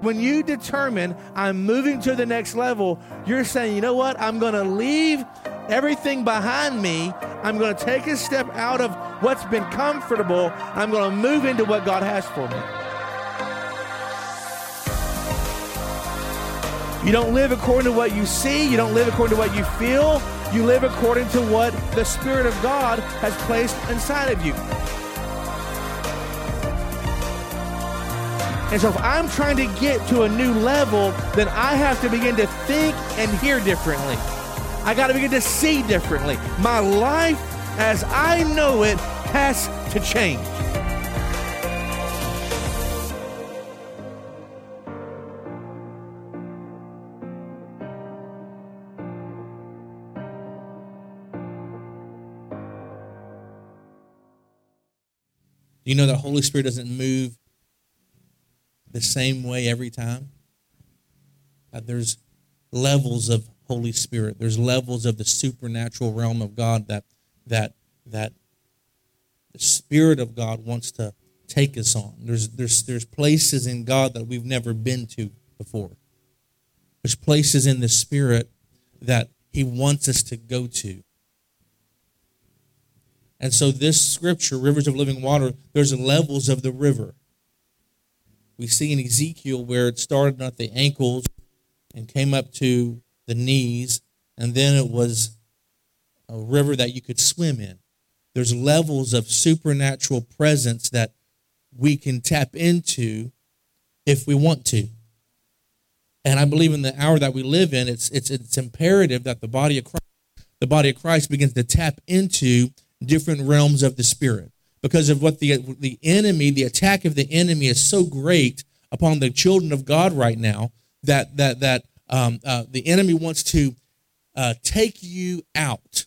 When you determine I'm moving to the next level, you're saying, you know what? I'm going to leave everything behind me. I'm going to take a step out of what's been comfortable. I'm going to move into what God has for me. You don't live according to what you see, you don't live according to what you feel. You live according to what the Spirit of God has placed inside of you. And so if I'm trying to get to a new level, then I have to begin to think and hear differently. I got to begin to see differently. My life as I know it has to change. You know that Holy Spirit doesn't move the same way every time? That there's levels of Holy Spirit. There's levels of the supernatural realm of God that that that the Spirit of God wants to take us on. There's there's there's places in God that we've never been to before. There's places in the Spirit that He wants us to go to. And so this scripture, rivers of living water, there's levels of the river. We see in Ezekiel where it started at the ankles and came up to the knees, and then it was a river that you could swim in. There's levels of supernatural presence that we can tap into if we want to. And I believe in the hour that we live in, it's it's it's imperative that the body of Christ, the body of Christ begins to tap into different realms of the spirit because of what the the enemy, the attack of the enemy is so great upon the children of God right now that that that um, uh, the enemy wants to uh, take you out,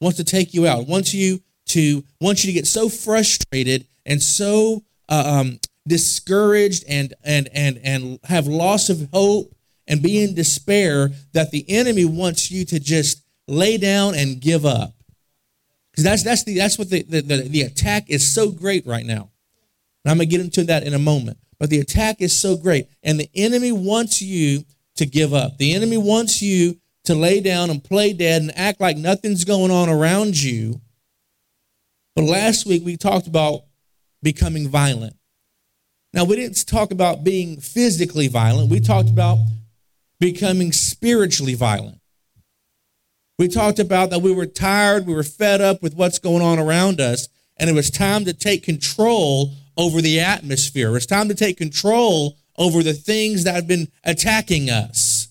wants to take you out, wants you to wants you to get so frustrated and so uh, um, discouraged and and and and have loss of hope and be in despair that the enemy wants you to just lay down and give up. Because that's that's the that's what the, the, the, the attack is so great right now. And I'm gonna get into that in a moment. But the attack is so great. And the enemy wants you to give up. The enemy wants you to lay down and play dead and act like nothing's going on around you. But last week we talked about becoming violent. Now, we didn't talk about being physically violent, we talked about becoming spiritually violent. We talked about that we were tired, we were fed up with what's going on around us, and it was time to take control over the atmosphere. It's time to take control over the things that have been attacking us.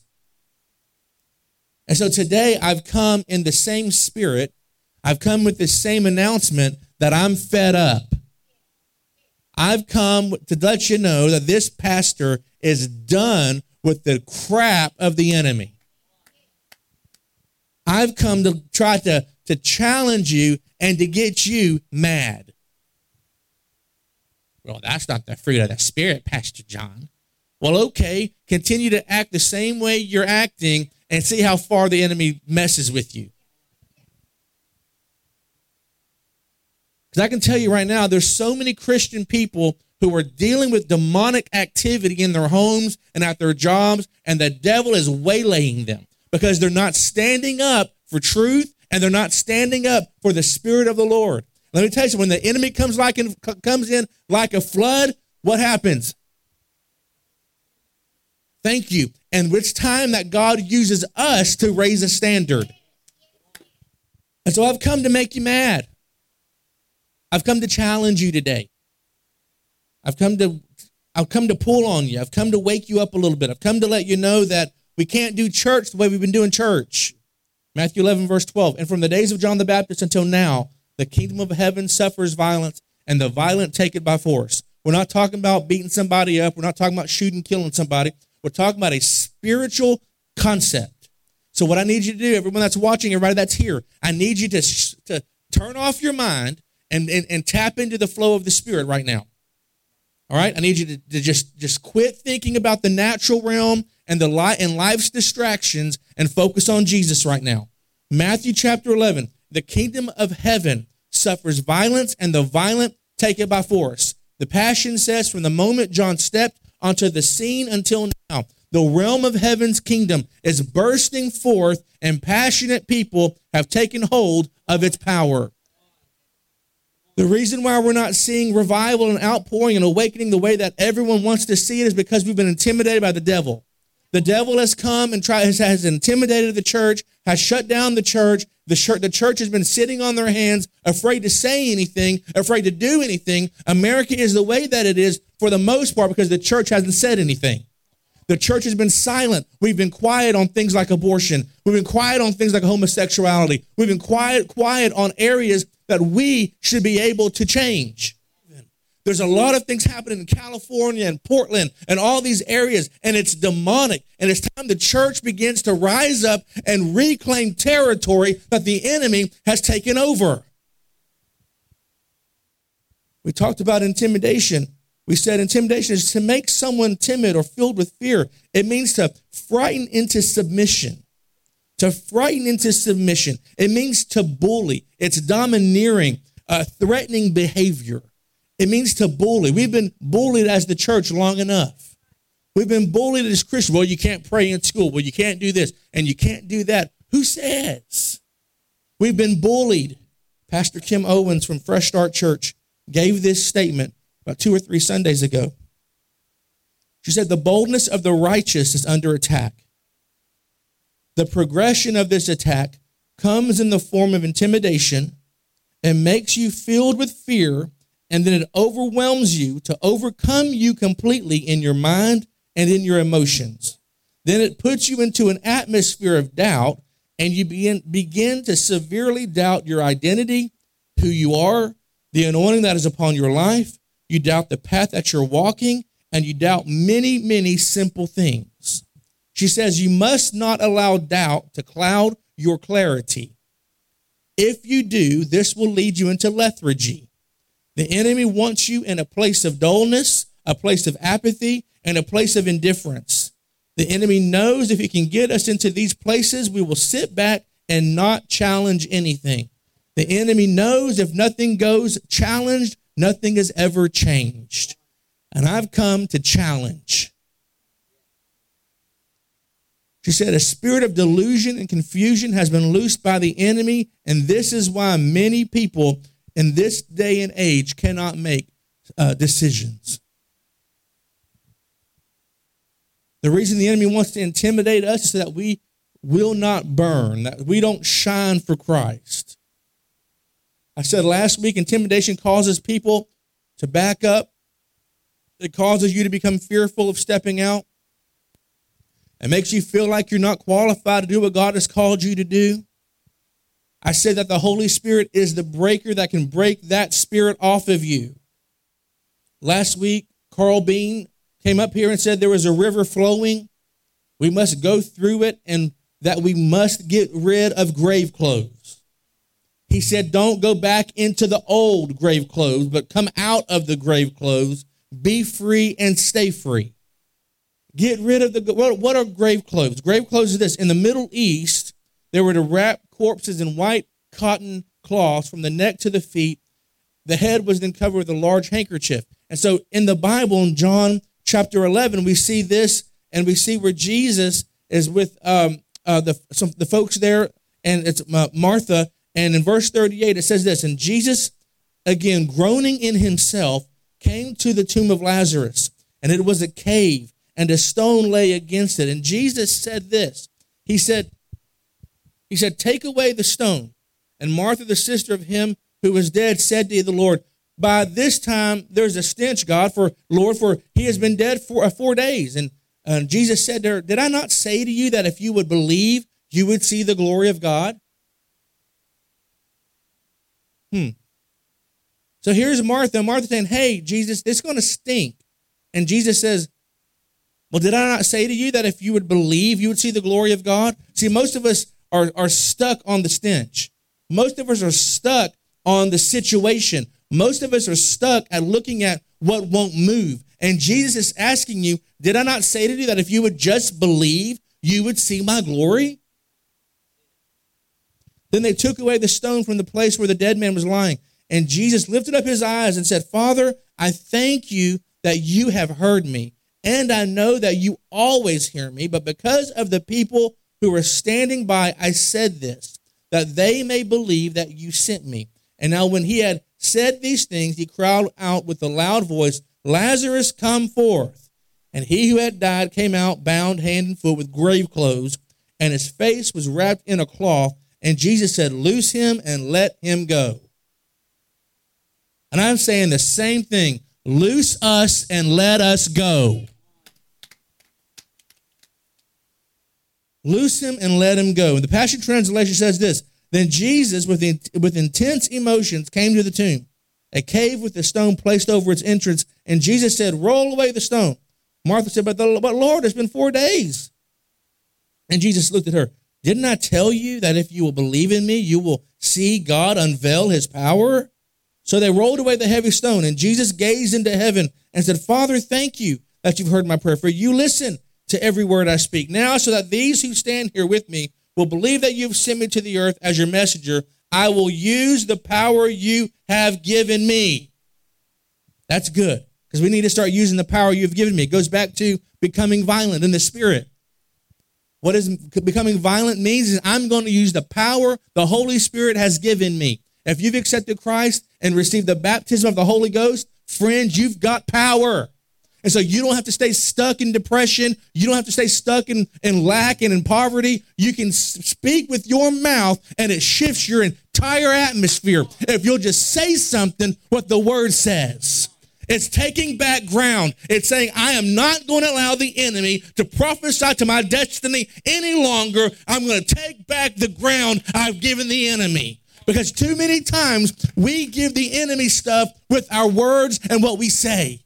And so today I've come in the same spirit. I've come with the same announcement that I'm fed up. I've come to let you know that this pastor is done with the crap of the enemy. I've come to try to, to challenge you and to get you mad. Well, that's not the fruit of the Spirit, Pastor John. Well, okay, continue to act the same way you're acting and see how far the enemy messes with you. Because I can tell you right now, there's so many Christian people who are dealing with demonic activity in their homes and at their jobs, and the devil is waylaying them because they're not standing up for truth and they're not standing up for the Spirit of the Lord. Let me tell you, when the enemy comes like in, comes in like a flood, what happens? Thank you. And it's time that God uses us to raise a standard. And so I've come to make you mad. I've come to challenge you today. I've come to I've come to pull on you. I've come to wake you up a little bit. I've come to let you know that we can't do church the way we've been doing church. Matthew 11, verse 12. And from the days of John the Baptist until now, the kingdom of heaven suffers violence, and the violent take it by force. We're not talking about beating somebody up. We're not talking about shooting, killing somebody. We're talking about a spiritual concept. So, what I need you to do, everyone that's watching, everybody that's here, I need you to, to turn off your mind and, and, and tap into the flow of the Spirit right now. All right? I need you to, to just, just quit thinking about the natural realm and the light and life's distractions and focus on Jesus right now. Matthew chapter 11 the kingdom of heaven suffers violence, and the violent take it by force. The Passion says, from the moment John stepped onto the scene until now, the realm of heaven's kingdom is bursting forth, and passionate people have taken hold of its power. The reason why we're not seeing revival and outpouring and awakening the way that everyone wants to see it is because we've been intimidated by the devil. The devil has come and tried, has, has intimidated the church, has shut down the church. The church, the church has been sitting on their hands, afraid to say anything, afraid to do anything. America is the way that it is for the most part because the church hasn't said anything. The church has been silent. We've been quiet on things like abortion. We've been quiet on things like homosexuality. We've been quiet, quiet on areas that we should be able to change. There's a lot of things happening in California and Portland and all these areas, and it's demonic. And it's time the church begins to rise up and reclaim territory that the enemy has taken over. We talked about intimidation. We said intimidation is to make someone timid or filled with fear. It means to frighten into submission. To frighten into submission. It means to bully. It's domineering, uh, threatening behavior. It means to bully. We've been bullied as the church long enough. We've been bullied as Christians. Well, you can't pray in school. Well, you can't do this and you can't do that. Who says? We've been bullied. Pastor Kim Owens from Fresh Start Church gave this statement about two or three Sundays ago. She said, The boldness of the righteous is under attack. The progression of this attack comes in the form of intimidation and makes you filled with fear and then it overwhelms you to overcome you completely in your mind and in your emotions. Then it puts you into an atmosphere of doubt, and you begin, begin to severely doubt your identity, who you are, the anointing that is upon your life. You doubt the path that you're walking, and you doubt many, many simple things. She says, You must not allow doubt to cloud your clarity. If you do, this will lead you into lethargy the enemy wants you in a place of dullness, a place of apathy, and a place of indifference. The enemy knows if he can get us into these places, we will sit back and not challenge anything. The enemy knows if nothing goes challenged, nothing is ever changed. And I've come to challenge. She said, A spirit of delusion and confusion has been loosed by the enemy, and this is why many people in this day and age cannot make uh, decisions. The reason the enemy wants to intimidate us is so that we will not burn, that we don't shine for Christ. I said last week, intimidation causes people to back up. It causes you to become fearful of stepping out. It makes you feel like you're not qualified to do what God has called you to do. I said that the Holy Spirit is the breaker that can break that spirit off of you. Last week, Carl Bean came up here and said there was a river flowing. We must go through it and that we must get rid of grave clothes. He said, Don't go back into the old grave clothes, but come out of the grave clothes, be free and stay free. Get rid of the. What, are grave clothes? Grave clothes is this. In the Middle East, they were to wrap corpses in white cotton cloths from the neck to the feet. The head was then covered with a large handkerchief. And so in the Bible, in John chapter 11, we see this and we see where Jesus is with um, uh, the, some, the folks there, and it's uh, Martha. And in verse 38, it says this And Jesus, again, groaning in himself, came to the tomb of Lazarus, and it was a cave, and a stone lay against it. And Jesus said this He said, he said, Take away the stone. And Martha, the sister of him who was dead, said to the Lord, By this time there's a stench, God, for Lord, for he has been dead for uh, four days. And uh, Jesus said to her, Did I not say to you that if you would believe, you would see the glory of God? Hmm. So here's Martha. Martha saying, Hey, Jesus, it's going to stink. And Jesus says, Well, did I not say to you that if you would believe, you would see the glory of God? See, most of us are, are stuck on the stench. Most of us are stuck on the situation. Most of us are stuck at looking at what won't move. And Jesus is asking you, Did I not say to you that if you would just believe, you would see my glory? Then they took away the stone from the place where the dead man was lying. And Jesus lifted up his eyes and said, Father, I thank you that you have heard me. And I know that you always hear me. But because of the people who were standing by, I said this, that they may believe that you sent me. And now, when he had said these things, he cried out with a loud voice, Lazarus, come forth. And he who had died came out, bound hand and foot with grave clothes, and his face was wrapped in a cloth. And Jesus said, Loose him and let him go. And I'm saying the same thing loose us and let us go. Loose him and let him go. And the Passion Translation says this Then Jesus, with, in, with intense emotions, came to the tomb, a cave with a stone placed over its entrance. And Jesus said, Roll away the stone. Martha said, But, the, but Lord, it's been four days. And Jesus looked at her. Didn't I tell you that if you will believe in me, you will see God unveil his power? So they rolled away the heavy stone, and Jesus gazed into heaven and said, Father, thank you that you've heard my prayer, for you listen to every word I speak. Now, so that these who stand here with me will believe that you've sent me to the earth as your messenger, I will use the power you have given me. That's good because we need to start using the power you've given me. It goes back to becoming violent in the spirit. What is becoming violent means is I'm going to use the power the Holy Spirit has given me. If you've accepted Christ and received the baptism of the Holy Ghost, friends, you've got power. And so you don't have to stay stuck in depression. You don't have to stay stuck in, in lack and in poverty. You can speak with your mouth and it shifts your entire atmosphere if you'll just say something what the word says. It's taking back ground. It's saying, I am not going to allow the enemy to prophesy to my destiny any longer. I'm going to take back the ground I've given the enemy. Because too many times we give the enemy stuff with our words and what we say.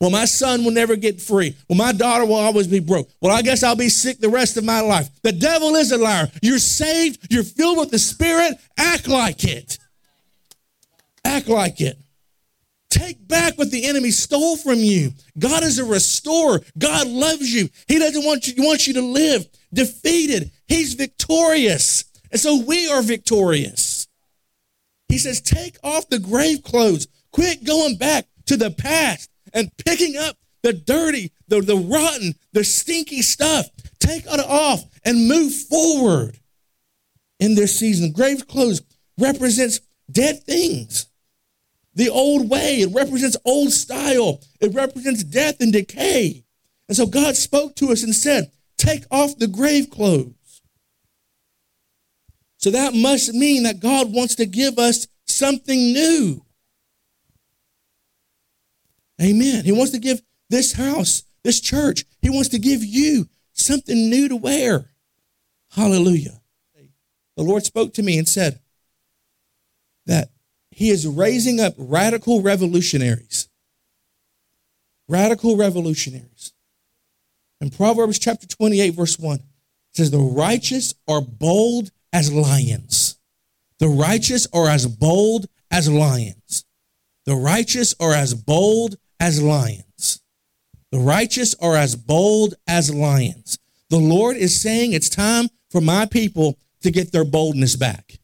Well, my son will never get free. Well, my daughter will always be broke. Well, I guess I'll be sick the rest of my life. The devil is a liar. You're saved. You're filled with the Spirit. Act like it. Act like it. Take back what the enemy stole from you. God is a restorer. God loves you. He doesn't want you, he wants you to live defeated. He's victorious. And so we are victorious. He says, take off the grave clothes. Quit going back to the past and picking up the dirty, the, the rotten, the stinky stuff. Take it off and move forward in this season. Grave clothes represents dead things the old way. It represents old style. It represents death and decay. And so God spoke to us and said, Take off the grave clothes. So that must mean that God wants to give us something new. Amen. He wants to give this house, this church, He wants to give you something new to wear. Hallelujah. The Lord spoke to me and said that he is raising up radical revolutionaries. Radical revolutionaries. In Proverbs chapter 28, verse 1, it says, The righteous are bold as lions. The righteous are as bold as lions. The righteous are as bold as lions. The righteous are as bold as lions. The Lord is saying it's time for my people to get their boldness back.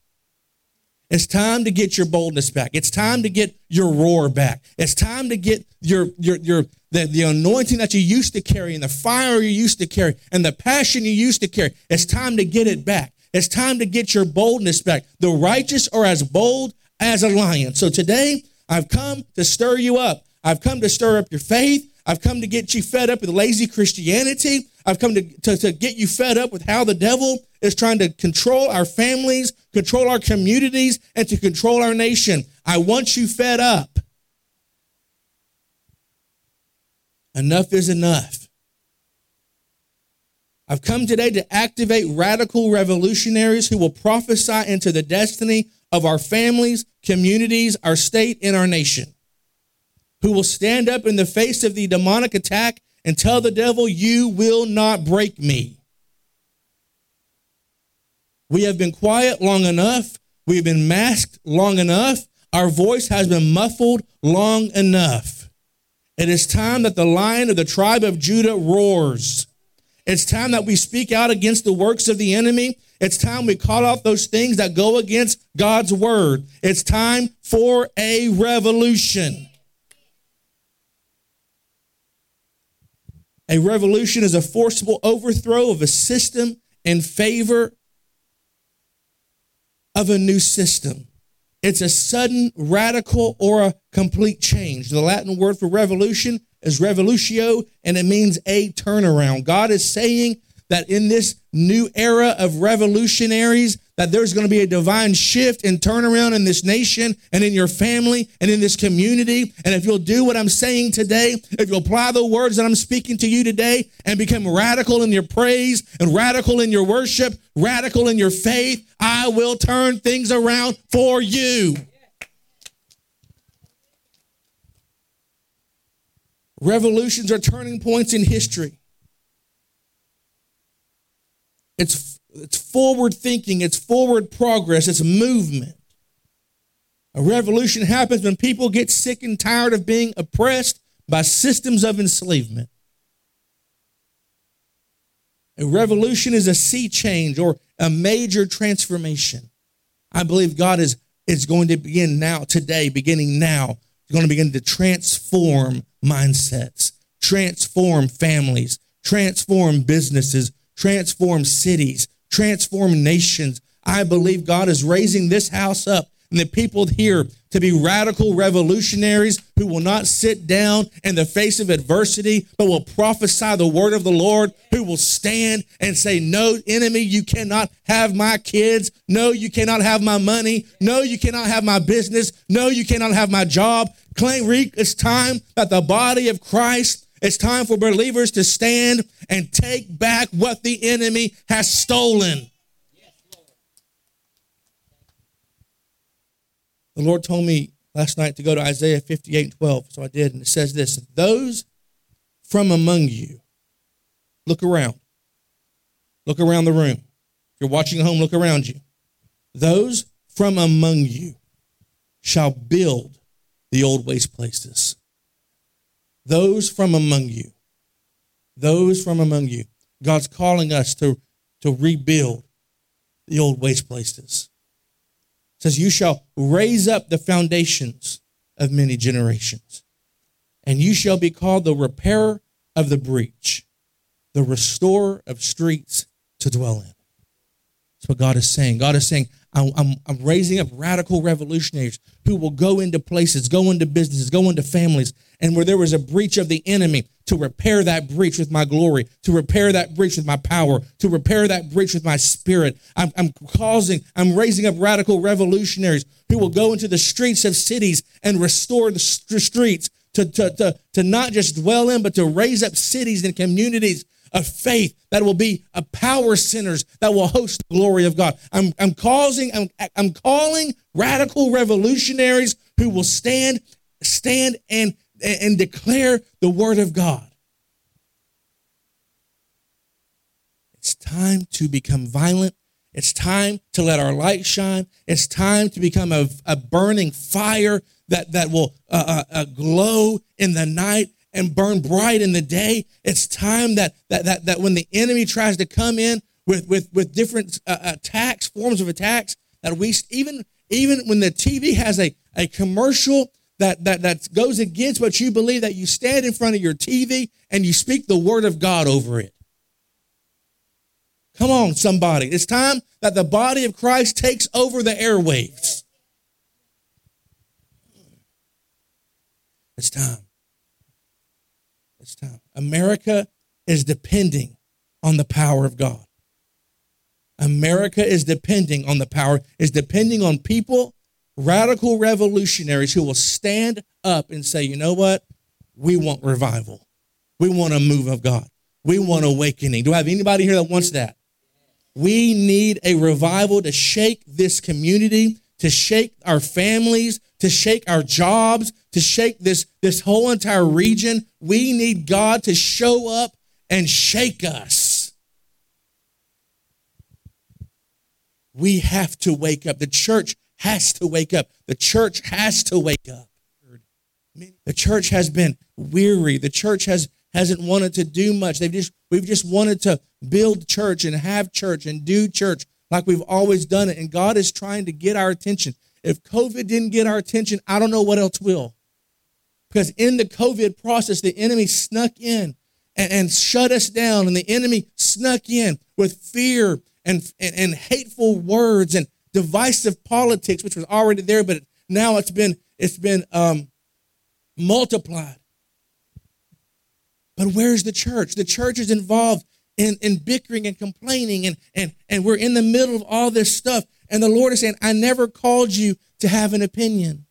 It's time to get your boldness back. It's time to get your roar back. It's time to get your your your the, the anointing that you used to carry and the fire you used to carry and the passion you used to carry. It's time to get it back. It's time to get your boldness back. The righteous are as bold as a lion. So today I've come to stir you up. I've come to stir up your faith. I've come to get you fed up with lazy Christianity. I've come to, to, to get you fed up with how the devil is trying to control our families, control our communities, and to control our nation. I want you fed up. Enough is enough. I've come today to activate radical revolutionaries who will prophesy into the destiny of our families, communities, our state, and our nation. Who will stand up in the face of the demonic attack and tell the devil, You will not break me. We have been quiet long enough. We've been masked long enough. Our voice has been muffled long enough. It is time that the lion of the tribe of Judah roars. It's time that we speak out against the works of the enemy. It's time we call out those things that go against God's word. It's time for a revolution. A revolution is a forcible overthrow of a system in favor of a new system. It's a sudden, radical, or a complete change. The Latin word for revolution is revolutio, and it means a turnaround. God is saying that in this new era of revolutionaries, that there's going to be a divine shift and turnaround in this nation and in your family and in this community. And if you'll do what I'm saying today, if you'll apply the words that I'm speaking to you today and become radical in your praise and radical in your worship, radical in your faith, I will turn things around for you. Revolutions are turning points in history. It's, it's forward thinking, it's forward progress, it's movement. A revolution happens when people get sick and tired of being oppressed by systems of enslavement. A revolution is a sea change or a major transformation. I believe God is, is going to begin now, today, beginning now, going to begin to transform mindsets, transform families, transform businesses, transform cities, transform nations. I believe God is raising this house up and the people here to be radical revolutionaries who will not sit down in the face of adversity, but will prophesy the word of the Lord, who will stand and say, No, enemy, you cannot have my kids. No, you cannot have my money. No, you cannot have my business. No, you cannot have my job. Claim, it's time that the body of Christ it's time for believers to stand and take back what the enemy has stolen. The Lord told me last night to go to Isaiah 58 and 12, so I did, and it says this Those from among you, look around. Look around the room. If you're watching at home, look around you. Those from among you shall build the old waste places those from among you, those from among you. God's calling us to, to rebuild the old waste places. It says, You shall raise up the foundations of many generations, and you shall be called the repairer of the breach, the restorer of streets to dwell in. That's what God is saying. God is saying, I'm, I'm, I'm, raising up radical revolutionaries who will go into places, go into businesses, go into families, and where there was a breach of the enemy, to repair that breach with my glory, to repair that breach with my power, to repair that breach with my spirit. I'm, I'm causing, I'm raising up radical revolutionaries who will go into the streets of cities and restore the streets to, to, to, to not just dwell in, but to raise up cities and communities of faith that will be a power centers that will host the glory of God. I'm, I'm causing, I'm, I'm calling radical revolutionaries who will stand, stand and, and declare the word of God. It's time to become violent. It's time to let our light shine. It's time to become a, a burning fire that, that will uh, uh, uh glow in the night and burn bright in the day. It's time that that that, that when the enemy tries to come in with with with different uh, attacks, forms of attacks, that we even even when the TV has a a commercial that that that goes against what you believe, that you stand in front of your TV and you speak the word of God over it. Come on, somebody. It's time that the body of Christ takes over the airwaves. It's time. It's time. America is depending on the power of God. America is depending on the power, is depending on people, radical revolutionaries who will stand up and say, you know what? We want revival. We want a move of God. We want awakening. Do I have anybody here that wants that? We need a revival to shake this community, to shake our families, to shake our jobs, to shake this, this whole entire region. We need God to show up and shake us. We have to wake up. The church has to wake up. The church has to wake up. The church has been weary. The church has hasn't wanted to do much. They've just we've just wanted to build church and have church and do church like we've always done it. And God is trying to get our attention. If COVID didn't get our attention, I don't know what else will. Because in the COVID process, the enemy snuck in and, and shut us down, and the enemy snuck in with fear and, and, and hateful words and divisive politics, which was already there, but now it's been it's been um, multiplied. But where's the church? The church is involved in, in bickering and complaining, and, and, and we're in the middle of all this stuff. And the Lord is saying, I never called you to have an opinion.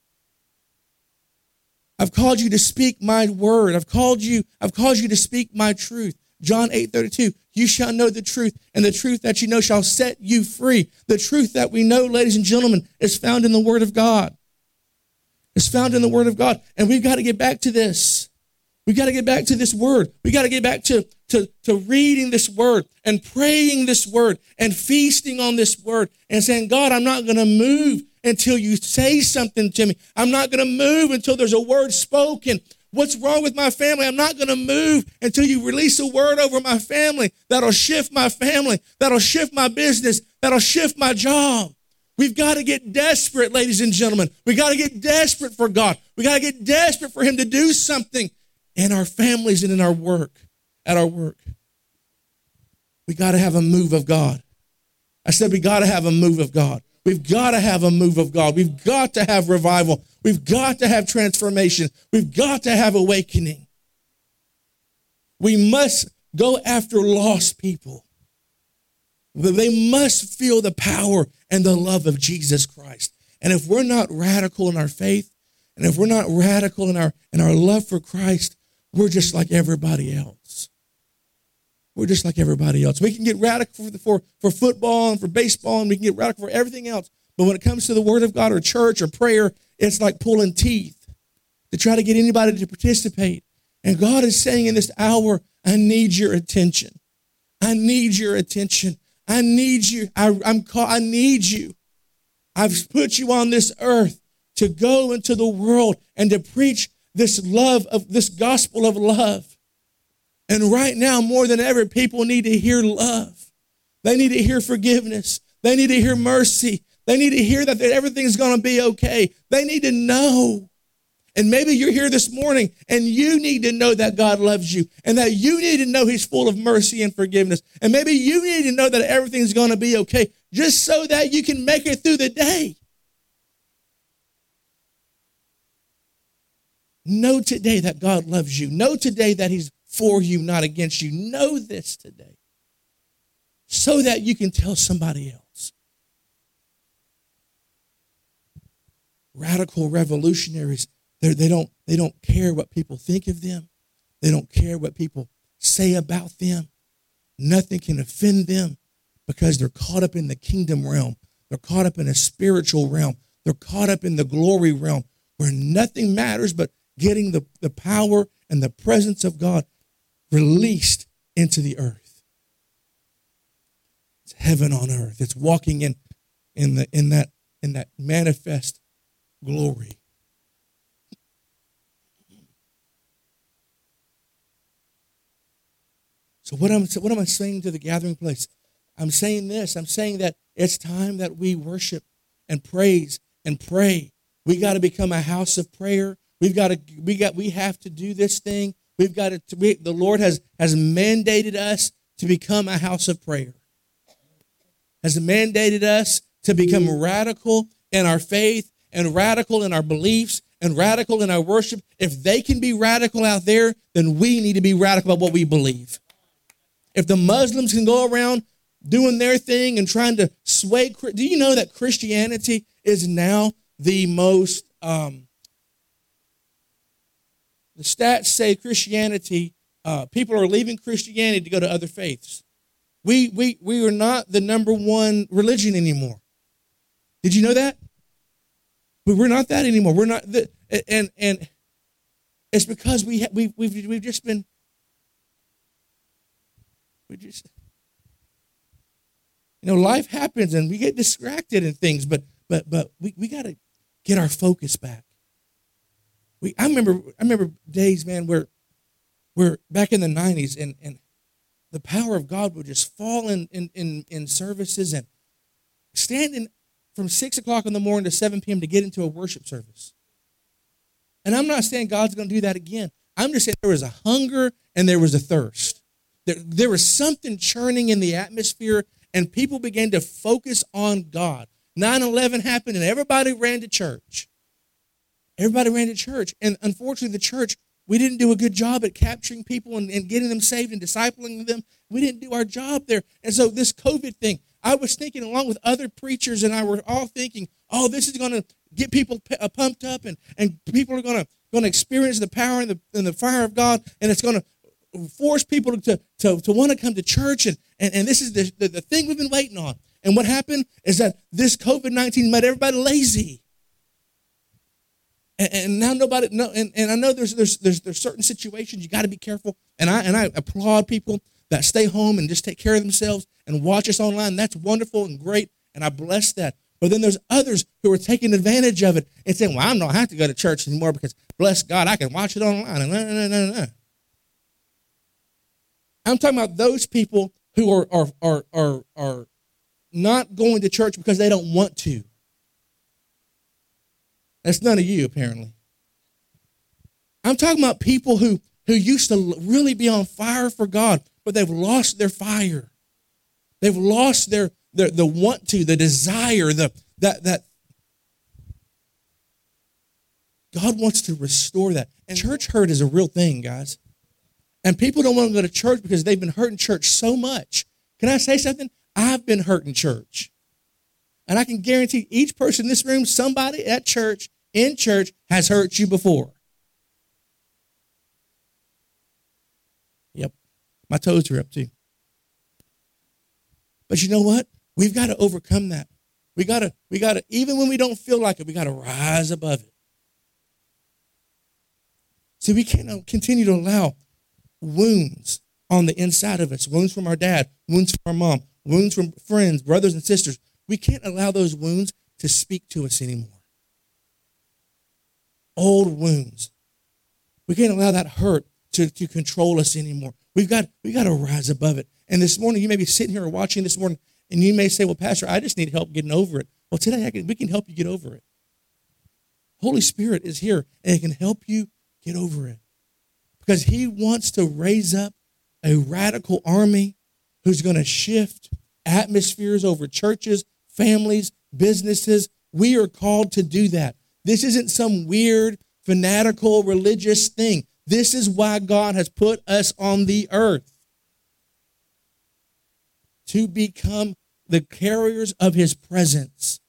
I've called you to speak my word. I've called you, I've called you to speak my truth. John 8 32, you shall know the truth, and the truth that you know shall set you free. The truth that we know, ladies and gentlemen, is found in the Word of God. It's found in the Word of God. And we've got to get back to this. We've got to get back to this word. We've got to get back to, to, to reading this word and praying this word and feasting on this word and saying, God, I'm not going to move until you say something to me. I'm not going to move until there's a word spoken. What's wrong with my family? I'm not going to move until you release a word over my family that'll shift my family, that'll shift my business, that'll shift my job. We've got to get desperate, ladies and gentlemen. We got to get desperate for God. We got to get desperate for Him to do something in our families and in our work, at our work. We got to have a move of God. I said we got to have a move of God. We've got to have a move of God. We've got to have revival. We've got to have transformation. We've got to have awakening. We must go after lost people. They must feel the power and the love of Jesus Christ. And if we're not radical in our faith, and if we're not radical in our in our love for Christ, we're just like everybody else. We're just like everybody else. We can get radical for, for, for football and for baseball, and we can get radical for everything else. But when it comes to the Word of God or church or prayer, it's like pulling teeth to try to get anybody to participate. And God is saying in this hour, I need your attention. I need your attention. I need you. I, I'm call, I need you. I've put you on this earth to go into the world and to preach this love of this gospel of love. And right now, more than ever, people need to hear love. They need to hear forgiveness. They need to hear mercy. They need to hear that everything's going to be okay. They need to know. And maybe you're here this morning and you need to know that God loves you and that you need to know He's full of mercy and forgiveness. And maybe you need to know that everything's going to be okay just so that you can make it through the day. Know today that God loves you. Know today that He's for you, not against you. Know this today so that you can tell somebody else. Radical revolutionaries, they don't, they don't care what people think of them, they don't care what people say about them. Nothing can offend them because they're caught up in the kingdom realm. They're caught up in a spiritual realm. They're caught up in the glory realm where nothing matters but getting the, the power and the presence of God released into the earth. It's heaven on earth. It's walking in, in, the, in, that, in that manifest glory. So what am what am I saying to the gathering place? I'm saying this. I'm saying that it's time that we worship and praise and pray. We got to become a house of prayer. We've got to we got we have to do this thing. We've got to we, the Lord has has mandated us to become a house of prayer. Has mandated us to become radical in our faith and radical in our beliefs and radical in our worship. If they can be radical out there, then we need to be radical about what we believe. If the Muslims can go around doing their thing and trying to sway, do you know that Christianity is now the most um, the stats say Christianity, uh, people are leaving Christianity to go to other faiths. We, we, we are not the number one religion anymore. Did you know that? But we're not that anymore. We're not the, and and it's because we we we've we've just been we just you know life happens and we get distracted and things, but but but we, we got to get our focus back. We, I remember, I remember days, man, where where back in the 90s and, and the power of God would just fall in, in, in, in services and standing from 6 o'clock in the morning to 7 p.m. to get into a worship service. And I'm not saying God's going to do that again. I'm just saying there was a hunger and there was a thirst. There, there was something churning in the atmosphere, and people began to focus on God. 9 11 happened, and everybody ran to church. Everybody ran to church. And unfortunately, the church, we didn't do a good job at capturing people and, and getting them saved and discipling them. We didn't do our job there. And so, this COVID thing, I was thinking, along with other preachers, and I were all thinking, oh, this is going to get people uh, pumped up, and, and people are going to going to experience the power and the, and the fire of God, and it's going to force people to, to, to want to come to church. And, and, and this is the, the, the thing we've been waiting on. And what happened is that this COVID 19 made everybody lazy. And, and now nobody, no, and, and I know there's, there's, there's, there's certain situations you got to be careful. And I, and I applaud people that stay home and just take care of themselves and watch us online. That's wonderful and great. And I bless that. But then there's others who are taking advantage of it and saying, well, I don't have to go to church anymore because, bless God, I can watch it online. And I'm talking about those people who are, are, are, are, are not going to church because they don't want to. That's none of you, apparently. I'm talking about people who, who used to really be on fire for God, but they've lost their fire. They've lost their, the, the want to, the desire, the that that God wants to restore that. And church hurt is a real thing, guys. And people don't want to go to church because they've been hurt in church so much. Can I say something? I've been hurt in church. And I can guarantee each person in this room, somebody at church, in church, has hurt you before. My toes are up too. But you know what? We've got to overcome that. We got to, we got to, even when we don't feel like it, we got to rise above it. See, we can't uh, continue to allow wounds on the inside of us wounds from our dad, wounds from our mom, wounds from friends, brothers, and sisters. We can't allow those wounds to speak to us anymore. Old wounds. We can't allow that hurt to, to control us anymore. We've got, we got to rise above it. And this morning, you may be sitting here watching this morning, and you may say, Well, Pastor, I just need help getting over it. Well, today can, we can help you get over it. Holy Spirit is here and it can help you get over it. Because He wants to raise up a radical army who's going to shift atmospheres over churches, families, businesses. We are called to do that. This isn't some weird, fanatical, religious thing. This is why God has put us on the earth to become the carriers of his presence,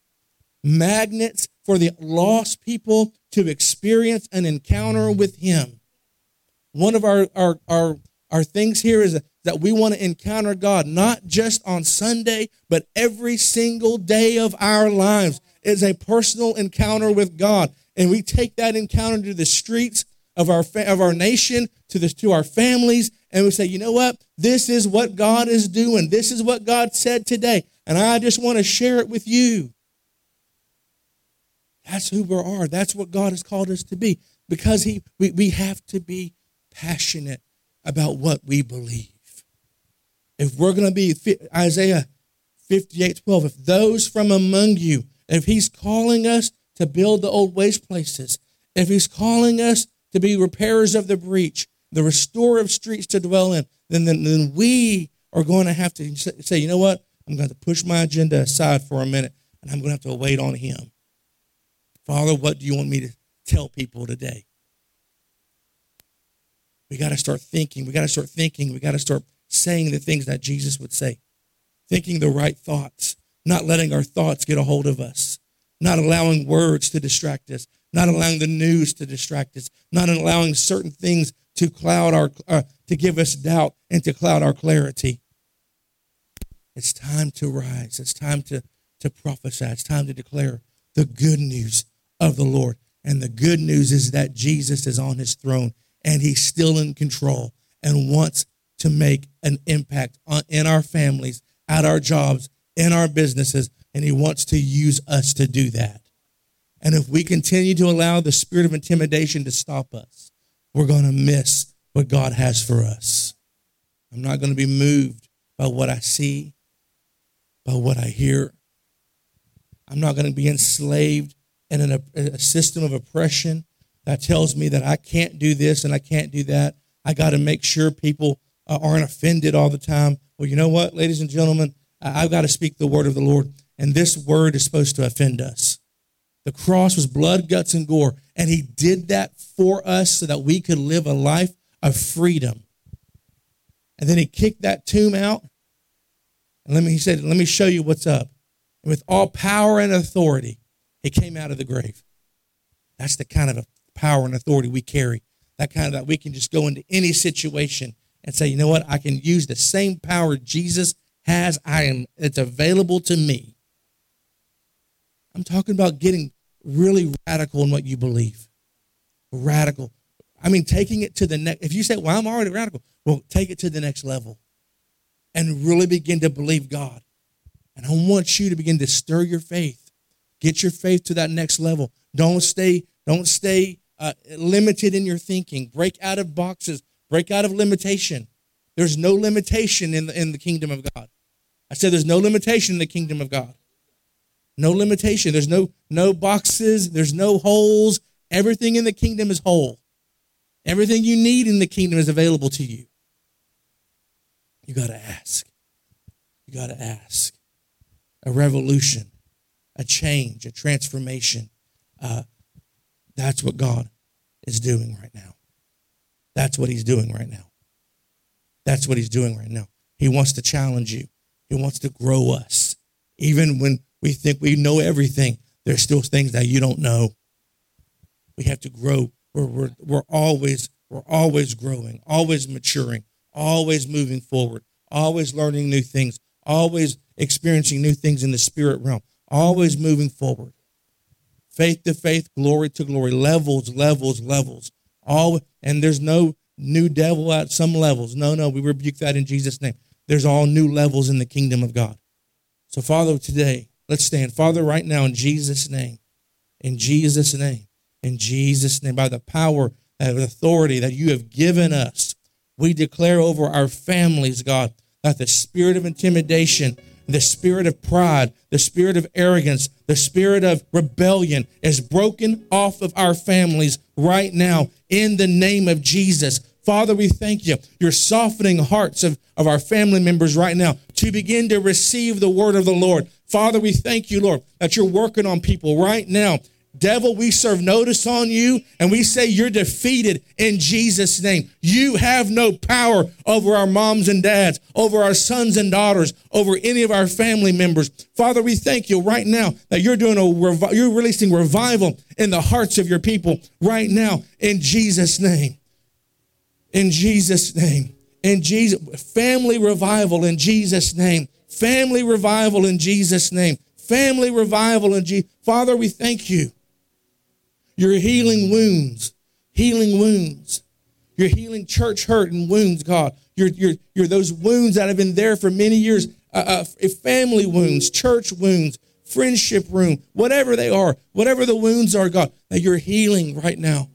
magnets for the lost people to experience an encounter with him. One of our, our, our, our things here is that we want to encounter God not just on Sunday, but every single day of our lives is a personal encounter with God. And we take that encounter to the streets of our, of our nation, to, the, to our families, and we say, you know what? This is what God is doing. This is what God said today. And I just want to share it with you. That's who we are. That's what God has called us to be. Because he, we, we have to be passionate about what we believe. If we're going to be Isaiah 58 12, if those from among you, if he's calling us to build the old waste places, if he's calling us to be repairers of the breach, the restorer of streets to dwell in, then, then, then we are going to have to say, you know what? I'm going to push my agenda aside for a minute and I'm going to have to wait on Him. Father, what do you want me to tell people today? We got to start thinking. We got to start thinking. We got to start saying the things that Jesus would say, thinking the right thoughts, not letting our thoughts get a hold of us, not allowing words to distract us, not allowing the news to distract us, not allowing certain things to cloud our, uh, to give us doubt and to cloud our clarity. It's time to rise. It's time to, to prophesy. It's time to declare the good news of the Lord. And the good news is that Jesus is on his throne and he's still in control and wants to make an impact on, in our families, at our jobs, in our businesses, and he wants to use us to do that. And if we continue to allow the spirit of intimidation to stop us, we're going to miss what God has for us. I'm not going to be moved by what I see, by what I hear. I'm not going to be enslaved in an, a system of oppression that tells me that I can't do this and I can't do that. I got to make sure people aren't offended all the time. Well, you know what, ladies and gentlemen? I've got to speak the word of the Lord, and this word is supposed to offend us. The cross was blood, guts, and gore, and He did that for us so that we could live a life of freedom. And then He kicked that tomb out, and let me, He said, "Let me show you what's up." And with all power and authority, He came out of the grave. That's the kind of power and authority we carry. That kind of that we can just go into any situation and say, you know what, I can use the same power Jesus has. I am it's available to me. I'm talking about getting really radical in what you believe. Radical. I mean, taking it to the next. If you say, well, I'm already radical, well, take it to the next level and really begin to believe God. And I want you to begin to stir your faith. Get your faith to that next level. Don't stay, don't stay uh, limited in your thinking. Break out of boxes. Break out of limitation. There's no limitation in the, in the kingdom of God. I said there's no limitation in the kingdom of God. No limitation. There's no no boxes. There's no holes. Everything in the kingdom is whole. Everything you need in the kingdom is available to you. You got to ask. You got to ask. A revolution, a change, a transformation. Uh, that's what God is doing right now. That's what He's doing right now. That's what He's doing right now. He wants to challenge you, He wants to grow us. Even when we think we know everything, there's still things that you don't know. We have to grow. We're, we're, we're always we're always growing, always maturing, always moving forward, always learning new things, always experiencing new things in the spirit realm, always moving forward. Faith to faith, glory to glory, levels, levels, levels. All and there's no new devil at some levels. No, no, we rebuke that in Jesus' name. There's all new levels in the kingdom of God. So, Father, today, let's stand. Father, right now, in Jesus' name, in Jesus' name, in Jesus' name, by the power and authority that you have given us, we declare over our families, God, that the spirit of intimidation, the spirit of pride, the spirit of arrogance, the spirit of rebellion is broken off of our families right now in the name of Jesus. Father, we thank you. You're softening hearts of, of our family members right now to begin to receive the word of the Lord. Father, we thank you, Lord, that you're working on people right now Devil, we serve notice on you and we say you're defeated in Jesus' name. You have no power over our moms and dads, over our sons and daughters, over any of our family members. Father, we thank you right now that you're doing a revi- you're releasing revival in the hearts of your people right now in Jesus' name. In Jesus' name. In Jesus family revival in Jesus' name. Family revival in Jesus' name. Family revival in Jesus. Father, we thank you you're healing wounds, healing wounds. You're healing church hurt and wounds, God. You're, you're, you're those wounds that have been there for many years, uh, uh, family wounds, church wounds, friendship wound, whatever they are, whatever the wounds are, God, that you're healing right now.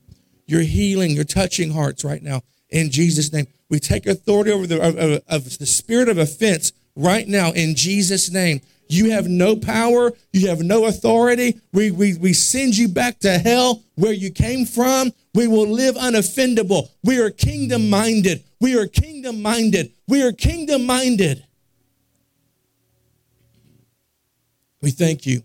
You're healing, you're touching hearts right now. In Jesus' name, we take authority over the, of, of the spirit of offense right now in Jesus' name. You have no power. You have no authority. We, we, we send you back to hell where you came from. We will live unoffendable. We are kingdom minded. We are kingdom minded. We are kingdom minded. We thank you.